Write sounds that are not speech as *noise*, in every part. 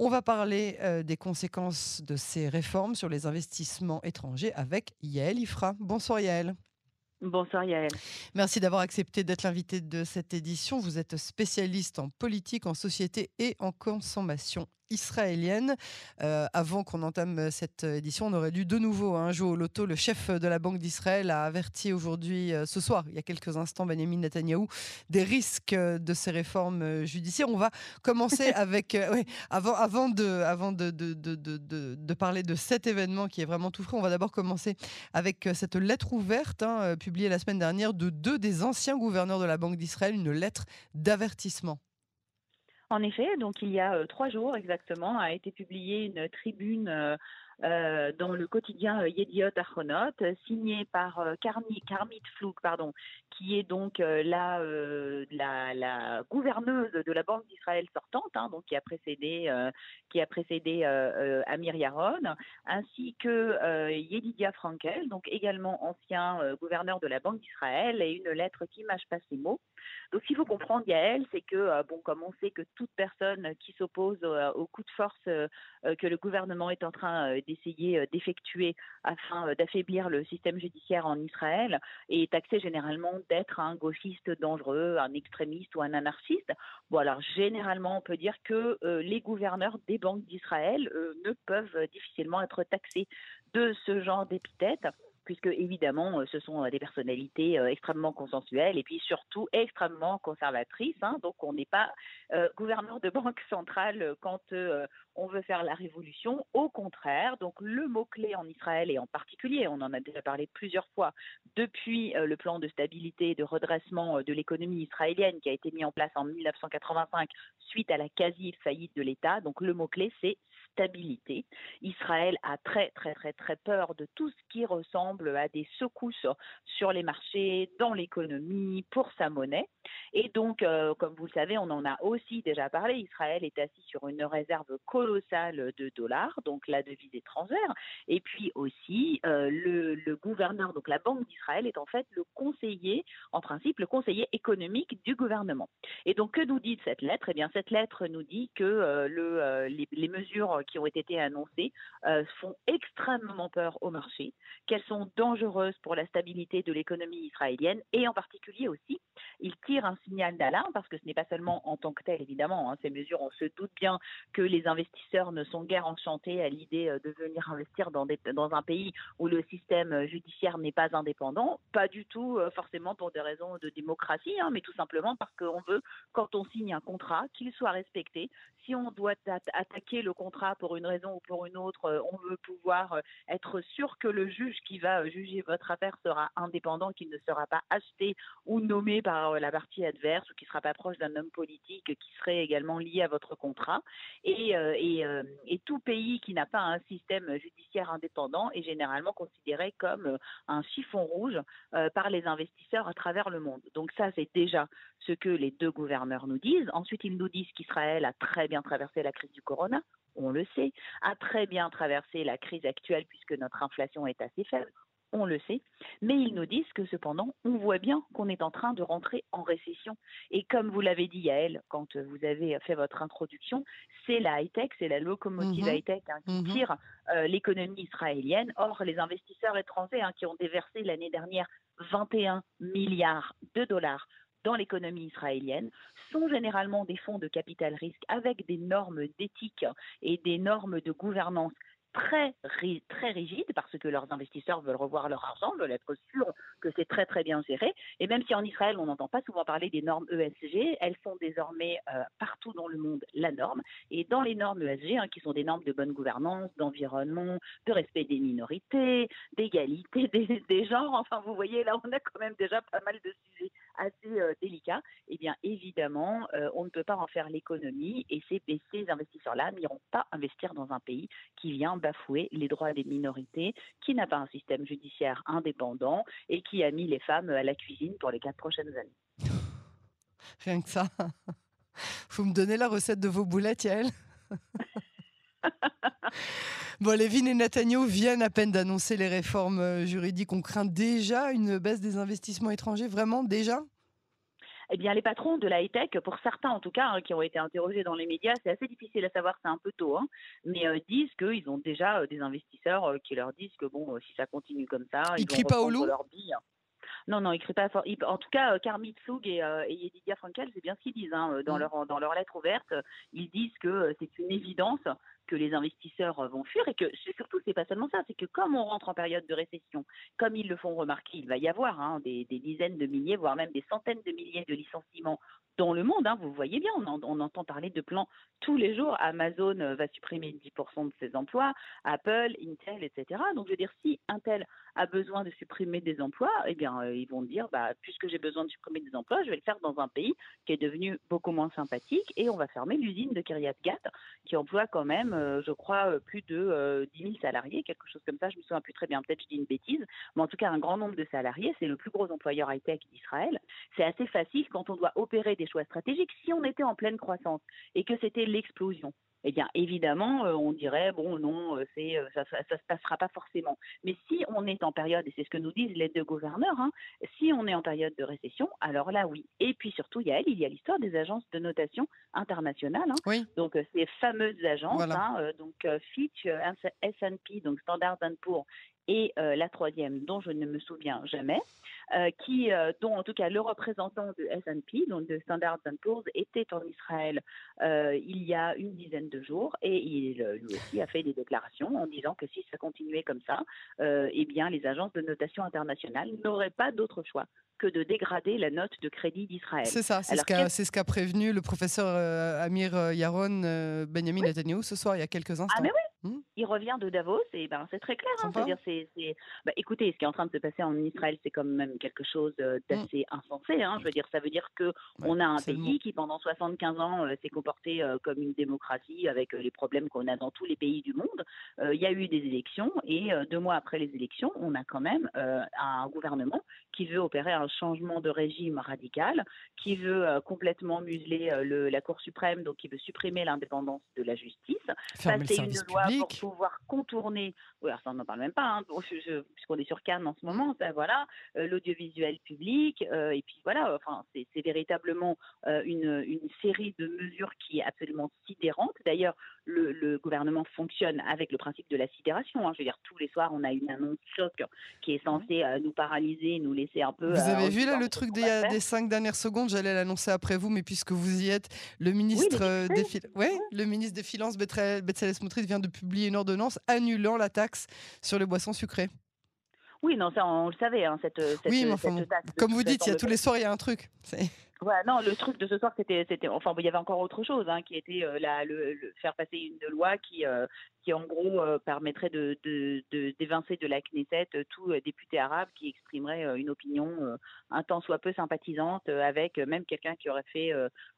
On va parler euh, des conséquences de ces réformes sur les investissements étrangers avec Yael Ifra. Bonsoir Yael. Bonsoir Yael. Merci d'avoir accepté d'être l'invité de cette édition. Vous êtes spécialiste en politique, en société et en consommation israélienne. Euh, avant qu'on entame cette édition, on aurait dû de nouveau hein, jouer au loto. Le chef de la Banque d'Israël a averti aujourd'hui, euh, ce soir, il y a quelques instants, Benjamin Netanyahou, des risques de ces réformes euh, judiciaires. On va commencer *laughs* avec, avant, avant, de, avant de, de, de, de, parler de cet événement qui est vraiment tout frais, on va d'abord commencer avec cette lettre ouverte hein, publiée la semaine dernière de deux des anciens gouverneurs de la Banque d'Israël, une lettre d'avertissement. En effet, donc il y a euh, trois jours exactement, a été publiée une tribune euh, euh, dans le quotidien Yediot Achronot, signée par Karmit Flouk, pardon, qui est donc la, gouverneuse de la Banque d'Israël sortante, hein, donc qui a précédé, Amir Yaron, ainsi que Yedidia Frankel, donc également ancien gouverneur de la Banque d'Israël, et une lettre qui mâche pas ses mots. Donc, ce qu'il faut comprendre, Yael, c'est que, euh, bon, comme on sait que toute personne qui s'oppose au, coup de force euh, euh, que le gouvernement est en train d'essayer d'effectuer afin d'affaiblir le système judiciaire en Israël est taxé généralement d'être un gauchiste dangereux, un extrémiste ou un anarchiste. Bon, alors, généralement, on peut dire que les gouverneurs des banques d'Israël ne peuvent difficilement être taxés de ce genre d'épithète puisque évidemment, euh, ce sont euh, des personnalités euh, extrêmement consensuelles et puis surtout extrêmement conservatrices. Hein. donc, on n'est pas gouverneur de banque centrale quand on veut faire la révolution. Au contraire, donc le mot-clé en Israël et en particulier, on en a déjà parlé plusieurs fois, depuis le plan de stabilité et de redressement de l'économie israélienne qui a été mis en place en 1985 suite à la quasi-faillite de l'État. Donc, le mot-clé, c'est stabilité. Israël a très très très très peur de tout ce qui ressemble à des secousses sur les marchés, dans l'économie, pour sa monnaie. Et donc, euh, comme vous le savez, on en a aussi déjà parlé, Israël est assis sur une réserve colossale de dollars, donc la devise étrangère. Et puis aussi, euh, le, gouverneur, donc la Banque d'Israël, est en fait le conseiller, en principe, le conseiller économique du gouvernement. Et donc, que nous dit cette lettre? Eh bien, cette lettre nous dit que euh, le, les, mesures qui ont été annoncées font extrêmement peur au marché, qu'elles sont dangereuses pour la stabilité de l'économie israélienne et en particulier aussi, ils tirent un signal d'alarme parce que ce n'est pas seulement en tant que tel, évidemment, hein, ces mesures, on se doute bien que les investisseurs ne sont guère enchantés à l'idée euh, de venir investir dans, un pays où le système euh, judiciaire n'est pas indépendant, pas du tout euh, forcément pour des raisons de démocratie, hein, mais tout simplement parce qu'on veut, quand on signe un contrat, qu'il soit respecté. Si on doit attaquer le contrat pour une raison ou pour une autre, on veut pouvoir être sûr que le juge qui va juger votre affaire sera indépendant, qu'il ne sera pas acheté ou nommé par la partie adverse ou qui ne sera pas proche d'un homme politique qui serait également lié à votre contrat. Euh, et, tout pays qui n'a pas un système judiciaire indépendant est généralement considéré comme euh, un chiffon rouge par les investisseurs à travers le monde. Donc ça, c'est déjà ce que les deux gouverneurs nous disent. Ensuite, ils nous disent qu'Israël a très bien traversé la crise du corona on le sait, a très bien traversé la crise actuelle puisque notre inflation est assez faible on le sait, mais ils nous disent que cependant, on voit bien qu'on est en train de rentrer en récession. Et comme vous l'avez dit, Yael, quand vous avez fait votre introduction, c'est la high-tech, c'est la locomotive mhm. high-tech hein, qui mhm. tire euh, l'économie israélienne. Or, les investisseurs étrangers hein, qui ont déversé l'année dernière 21 milliards de dollars dans l'économie israélienne sont généralement des fonds de capital risque avec des normes d'éthique et des normes de gouvernance très, très rigides parce que leurs investisseurs veulent revoir leur argent, veulent être sûrs que c'est très très bien géré. Et même si en Israël on n'entend pas souvent parler des normes ESG, elles font désormais euh, partout dans le monde la norme. Et dans les normes ESG, hein, qui sont des normes de bonne gouvernance, d'environnement, de respect des minorités, d'égalité *laughs* des genres, enfin vous voyez là on a quand même déjà pas mal de sujets assez euh, délicat, eh bien évidemment, euh, on ne peut pas en faire l'économie et ces, ces investisseurs-là n'iront pas investir dans un pays qui vient bafouer les droits des minorités, qui n'a pas un système judiciaire indépendant et qui a mis les femmes à la cuisine pour les quatre prochaines années. Rien que ça. Vous me donnez la recette de vos boulettes, Yael? *laughs* Bon, Lévin et Netanyahu viennent à peine d'annoncer les réformes euh, juridiques. On craint déjà une baisse des investissements étrangers, vraiment déjà? Eh bien, les patrons de la high-tech, pour certains en tout cas, hein, qui ont été interrogés dans les médias, c'est assez difficile à savoir, c'est un peu tôt, hein, mais euh, disent qu'ils ont déjà euh, des investisseurs euh, qui leur disent que bon, si ça continue comme ça, ils, ils vont pas au loup? leur bille. Non, non, ils crient pas. En tout cas, Carmit Soug et, et Yedidia Frankel, c'est bien ce qu'ils disent hein, dans, mmh. leur, dans leur lettre ouverte. Ils disent que c'est une évidence que les investisseurs vont fuir et que surtout c'est pas seulement ça, c'est que comme on rentre en période de récession, comme ils le font remarquer, il va y avoir hein, des, dizaines de milliers, voire même des centaines de milliers de licenciements dans le monde. Hein, vous voyez bien, on, entend parler de plans tous les jours. Amazon euh, va supprimer 10% de ses emplois, Apple, Intel, etc. Donc je veux dire, si Intel a besoin de supprimer des emplois, eh bien euh, ils vont dire, bah, puisque j'ai besoin de supprimer des emplois, je vais le faire dans un pays qui est devenu beaucoup moins sympathique et on va fermer l'usine de Kiryat Gat qui emploie quand même euh, je crois, euh, plus de 10 euh, 000 salariés, quelque chose comme ça. Je me souviens plus très bien, peut-être je dis une bêtise, mais en tout cas un grand nombre de salariés. C'est le plus gros employeur high-tech d'Israël. C'est assez facile quand on doit opérer des choix stratégiques. Si on était en pleine croissance et que c'était l'explosion, eh bien évidemment, euh, on dirait bon non, euh, c'est euh, ça, ça, se passera pas forcément. Mais si on est en période, et c'est ce que nous disent les deux gouverneurs, hein, si on est en période de récession, alors là oui. Et puis surtout, il y a il y a l'histoire des agences de notation internationales. Hein. Donc ces fameuses agences, hein, donc Fitch, S&P, donc Standard Poor's et la troisième dont je ne me souviens jamais, euh, qui, euh, dont en tout cas le représentant de S&P, donc de Standard Poor's, était en Israël euh, il y a une dizaine de jours et il lui aussi a fait des déclarations en disant que si ça continuait comme ça, eh bien les agences de notation internationale n'auraient pas d'autre choix que de dégrader la note de crédit d'Israël. C'est ça, c'est ce qu'a prévenu le professeur Amir Yaron Benjamin Netanyahu ce soir il y a quelques instants. Ah mais oui, Mmh. Il revient de Davos et ben c'est très clair. Hein, c'est-à-dire c'est, bah, écoutez, ce qui est en train de se passer en Israël, c'est quand même quelque chose euh, mmh. d'assez insensé. Hein, je veux dire, ça veut dire que on a un pays qui pendant 75 ans euh, s'est comporté euh, comme une démocratie avec les problèmes qu'on a dans tous les pays du monde. Il y a eu des élections et deux mois après les élections, on a quand même un gouvernement qui veut opérer un changement de régime radical, qui veut complètement museler le, la Cour suprême, donc qui veut supprimer l'indépendance de la justice, passer une loi pour pouvoir contourner, oui, ça on n'en parle même pas, hein, puisqu'on est sur Cannes en ce moment, ça, voilà, euh, l'audiovisuel public, euh, et puis voilà, enfin, c'est véritablement euh, une, une, série de mesures qui est absolument sidérante. D'ailleurs, le, le, gouvernement fonctionne avec le principe de la sidération. Hein. Je veux dire, tous les soirs, on a une annonce choc qui est censée nous paralyser, nous laisser un peu. Vous avez vu là le truc des, des, cinq dernières secondes? J'allais l'annoncer après vous, mais puisque vous y êtes, le ministre, des, ouais, le ministre des Finances, Betzalel Smotrich, vient de publier une ordonnance annulant la taxe sur les boissons sucrées. Oui, non, ça on le savait, hein, cette, cette, oui, mais Comme vous dites, il y a tous les soirs, il y a un truc. Ouais, non, le truc de ce soir, c'était, c'était, enfin, il y avait encore autre chose, hein, qui était euh, la, le, faire passer une loi qui, euh, qui en gros euh, permettrait de, de, de, d'évincer de la Knesset tout député arabe qui exprimerait une opinion un tant soit peu sympathisante avec même quelqu'un qui aurait fait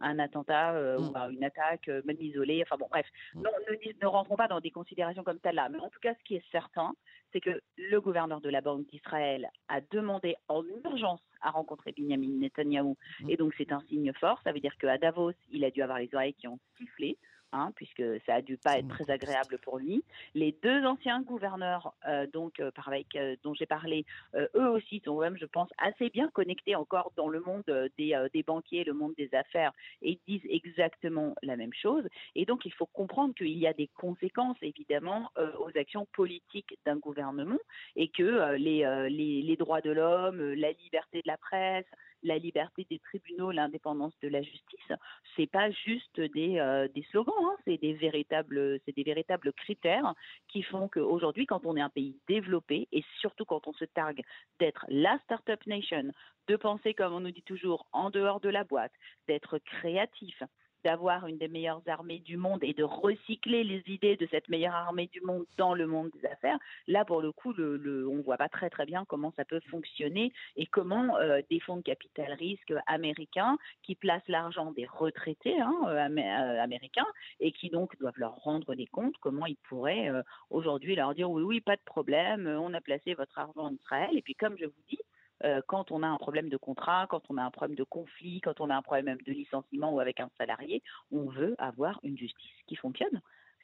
un attentat ou mm. une attaque, même isolée. Enfin bon, bref, mm. non, ne, ne rentrons pas dans des considérations comme celle-là. Mais en tout cas, ce qui est certain, c'est que le gouverneur de la Banque d'Israël a demandé en urgence à rencontrer Benjamin Netanyahou. Mm. Et donc, c'est un signe fort. Ça veut dire qu'à Davos, il a dû avoir les oreilles qui ont sifflé. Hein, puisque ça a dû pas être très agréable pour lui. Les deux anciens gouverneurs, euh, donc euh, par avec, euh, dont j'ai parlé, eux aussi sont même, je pense, assez bien connectés encore dans le monde des, des, banquiers, le monde des affaires, et disent exactement la même chose. Et donc, il faut comprendre qu'il y a des conséquences, évidemment, aux actions politiques d'un gouvernement, et que les, les, les droits de l'homme, la liberté de la presse, la liberté des tribunaux, l'indépendance de la justice, c'est pas juste des, euh, slogans, hein, c'est des véritables, c'est des véritables critères qui font qu'aujourd'hui, quand on est un pays développé et surtout quand on se targue d'être la startup nation, de penser comme on nous dit toujours en dehors de la boîte, d'être créatif, d'avoir une des meilleures armées du monde et de recycler les idées de cette meilleure armée du monde dans le monde des affaires, là, pour le coup, on ne voit pas très très bien comment ça peut fonctionner et comment euh, des fonds de capital risque américains qui placent l'argent des retraités hein, euh, euh, américains et qui donc doivent leur rendre des comptes, comment ils pourraient aujourd'hui leur dire oui, oui, pas de problème, on a placé votre argent en Israël. Et puis, comme je vous dis, euh, quand on a un problème de contrat, quand on a un problème de conflit, quand on a un problème de licenciement ou avec un salarié, on veut avoir une justice qui fonctionne.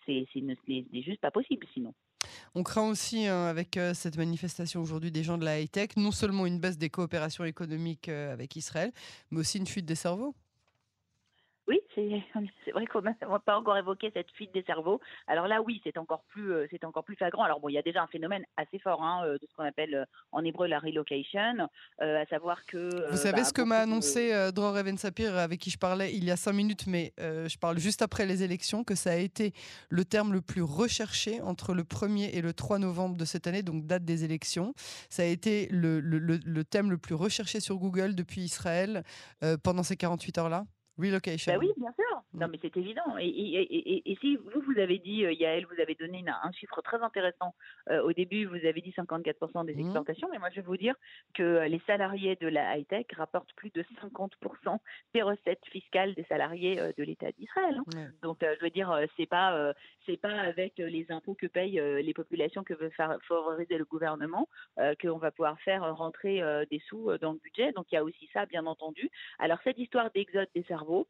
C'est juste pas possible sinon. On craint aussi, hein, avec cette manifestation aujourd'hui des gens de la high-tech, non seulement une baisse des coopérations économiques avec Israël, mais aussi une fuite des cerveaux. C'est vrai qu'on n'a pas encore évoqué cette fuite des cerveaux. Alors là, oui, c'est encore plus euh, c'est encore plus flagrant. Alors bon, il y a déjà un phénomène assez fort hein, euh, de ce qu'on appelle euh, en hébreu la relocation, à savoir que. Vous savez bah, ce que m'a annoncé de... Dror Even Sapir, avec qui je parlais il y a cinq minutes, mais je parle juste après les élections, que ça a été le terme le plus recherché entre le 1er et le 3 novembre de cette année, donc date des élections. Ça a été le, le, le thème le plus recherché sur Google depuis Israël pendant ces 48 heures-là. Relocation. Bah oui, bien sûr. Non, mais c'est évident. Et, et, et, si vous, vous avez dit, euh, Yael, vous avez donné un chiffre très intéressant. Euh, au début, vous avez dit 54% des mm. exportations, mais moi, je vais vous dire que euh, les salariés de la high-tech rapportent plus de 50% des recettes fiscales des salariés de l'État d'Israël. Hein. Donc, je veux dire, c'est pas, c'est pas avec les impôts que payent les populations que veut faire favoriser le gouvernement qu'on va pouvoir faire rentrer des sous dans le budget. Donc, il y a aussi ça, bien entendu. Alors, cette histoire d'exode des cerveaux,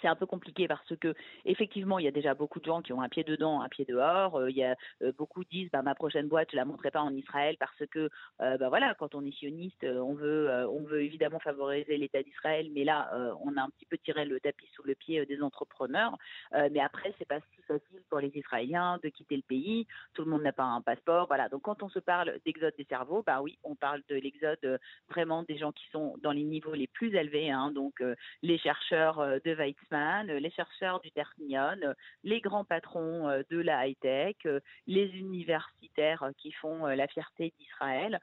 c'est un peu compliqué parce que effectivement il y a déjà beaucoup de gens qui ont un pied dedans, un pied dehors. Euh, il y a euh, beaucoup disent bah ma prochaine boîte je la montrerai pas en Israël parce que euh, bah voilà quand on est sioniste on veut on veut évidemment favoriser l'État d'Israël mais là on a un petit peu tiré le tapis sous le pied des entrepreneurs. mais après c'est pas si facile pour les Israéliens de quitter le pays. Tout le monde n'a pas un passeport. Voilà donc quand on se parle d'exode des cerveaux bah oui on parle de l'exode vraiment des gens qui sont dans les niveaux les plus élevés hein, donc les chercheurs de les chercheurs du Technion, les grands patrons euh, de la high-tech, euh, les universitaires qui font euh, la fierté d'Israël,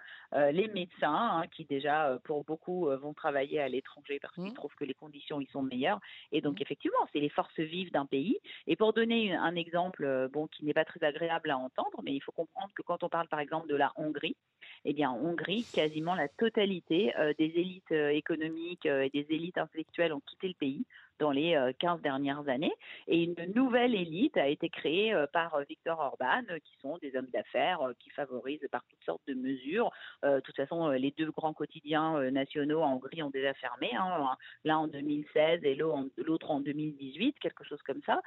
les médecins hein, qui déjà, pour beaucoup, vont travailler à l'étranger parce qu'ils mmh. trouvent que les conditions y sont meilleures. Et donc, mmh. effectivement, c'est les forces vives d'un pays. Et pour donner un exemple bon, qui n'est pas très agréable à entendre, mais il faut comprendre que quand on parle par exemple de la Hongrie, eh bien, en Hongrie, quasiment la totalité des élites économiques et des élites intellectuelles ont quitté le pays dans les 15 dernières années. Et une nouvelle élite a été créée par Viktor Orban, qui sont des hommes d'affaires qui favorisent par toutes sortes de mesures. de toute façon, les deux grands quotidiens nationaux en Hongrie ont déjà fermé, hein, l'un en 2016 et l'autre en 2018, quelque chose comme ça.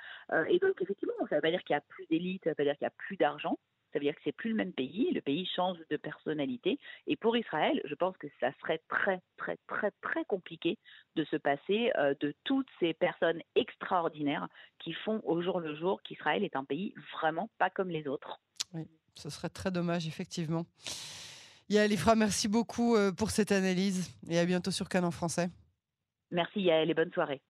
et donc, effectivement, ça ne veut pas dire qu'il n'y a plus d'élite, ça ne veut pas dire qu'il n'y a plus d'argent ça veut dire que c'est plus le même pays, le pays change de personnalité. Et pour Israël, je pense que ça serait très, très, très, très compliqué de se passer euh, de toutes ces personnes extraordinaires qui font au jour le jour qu'Israël est un pays vraiment pas comme les autres. Oui, ce serait très dommage, effectivement. Yael Ifra, merci beaucoup euh, pour cette analyse et à bientôt sur Canon Français. Merci Yael et bonne soirée.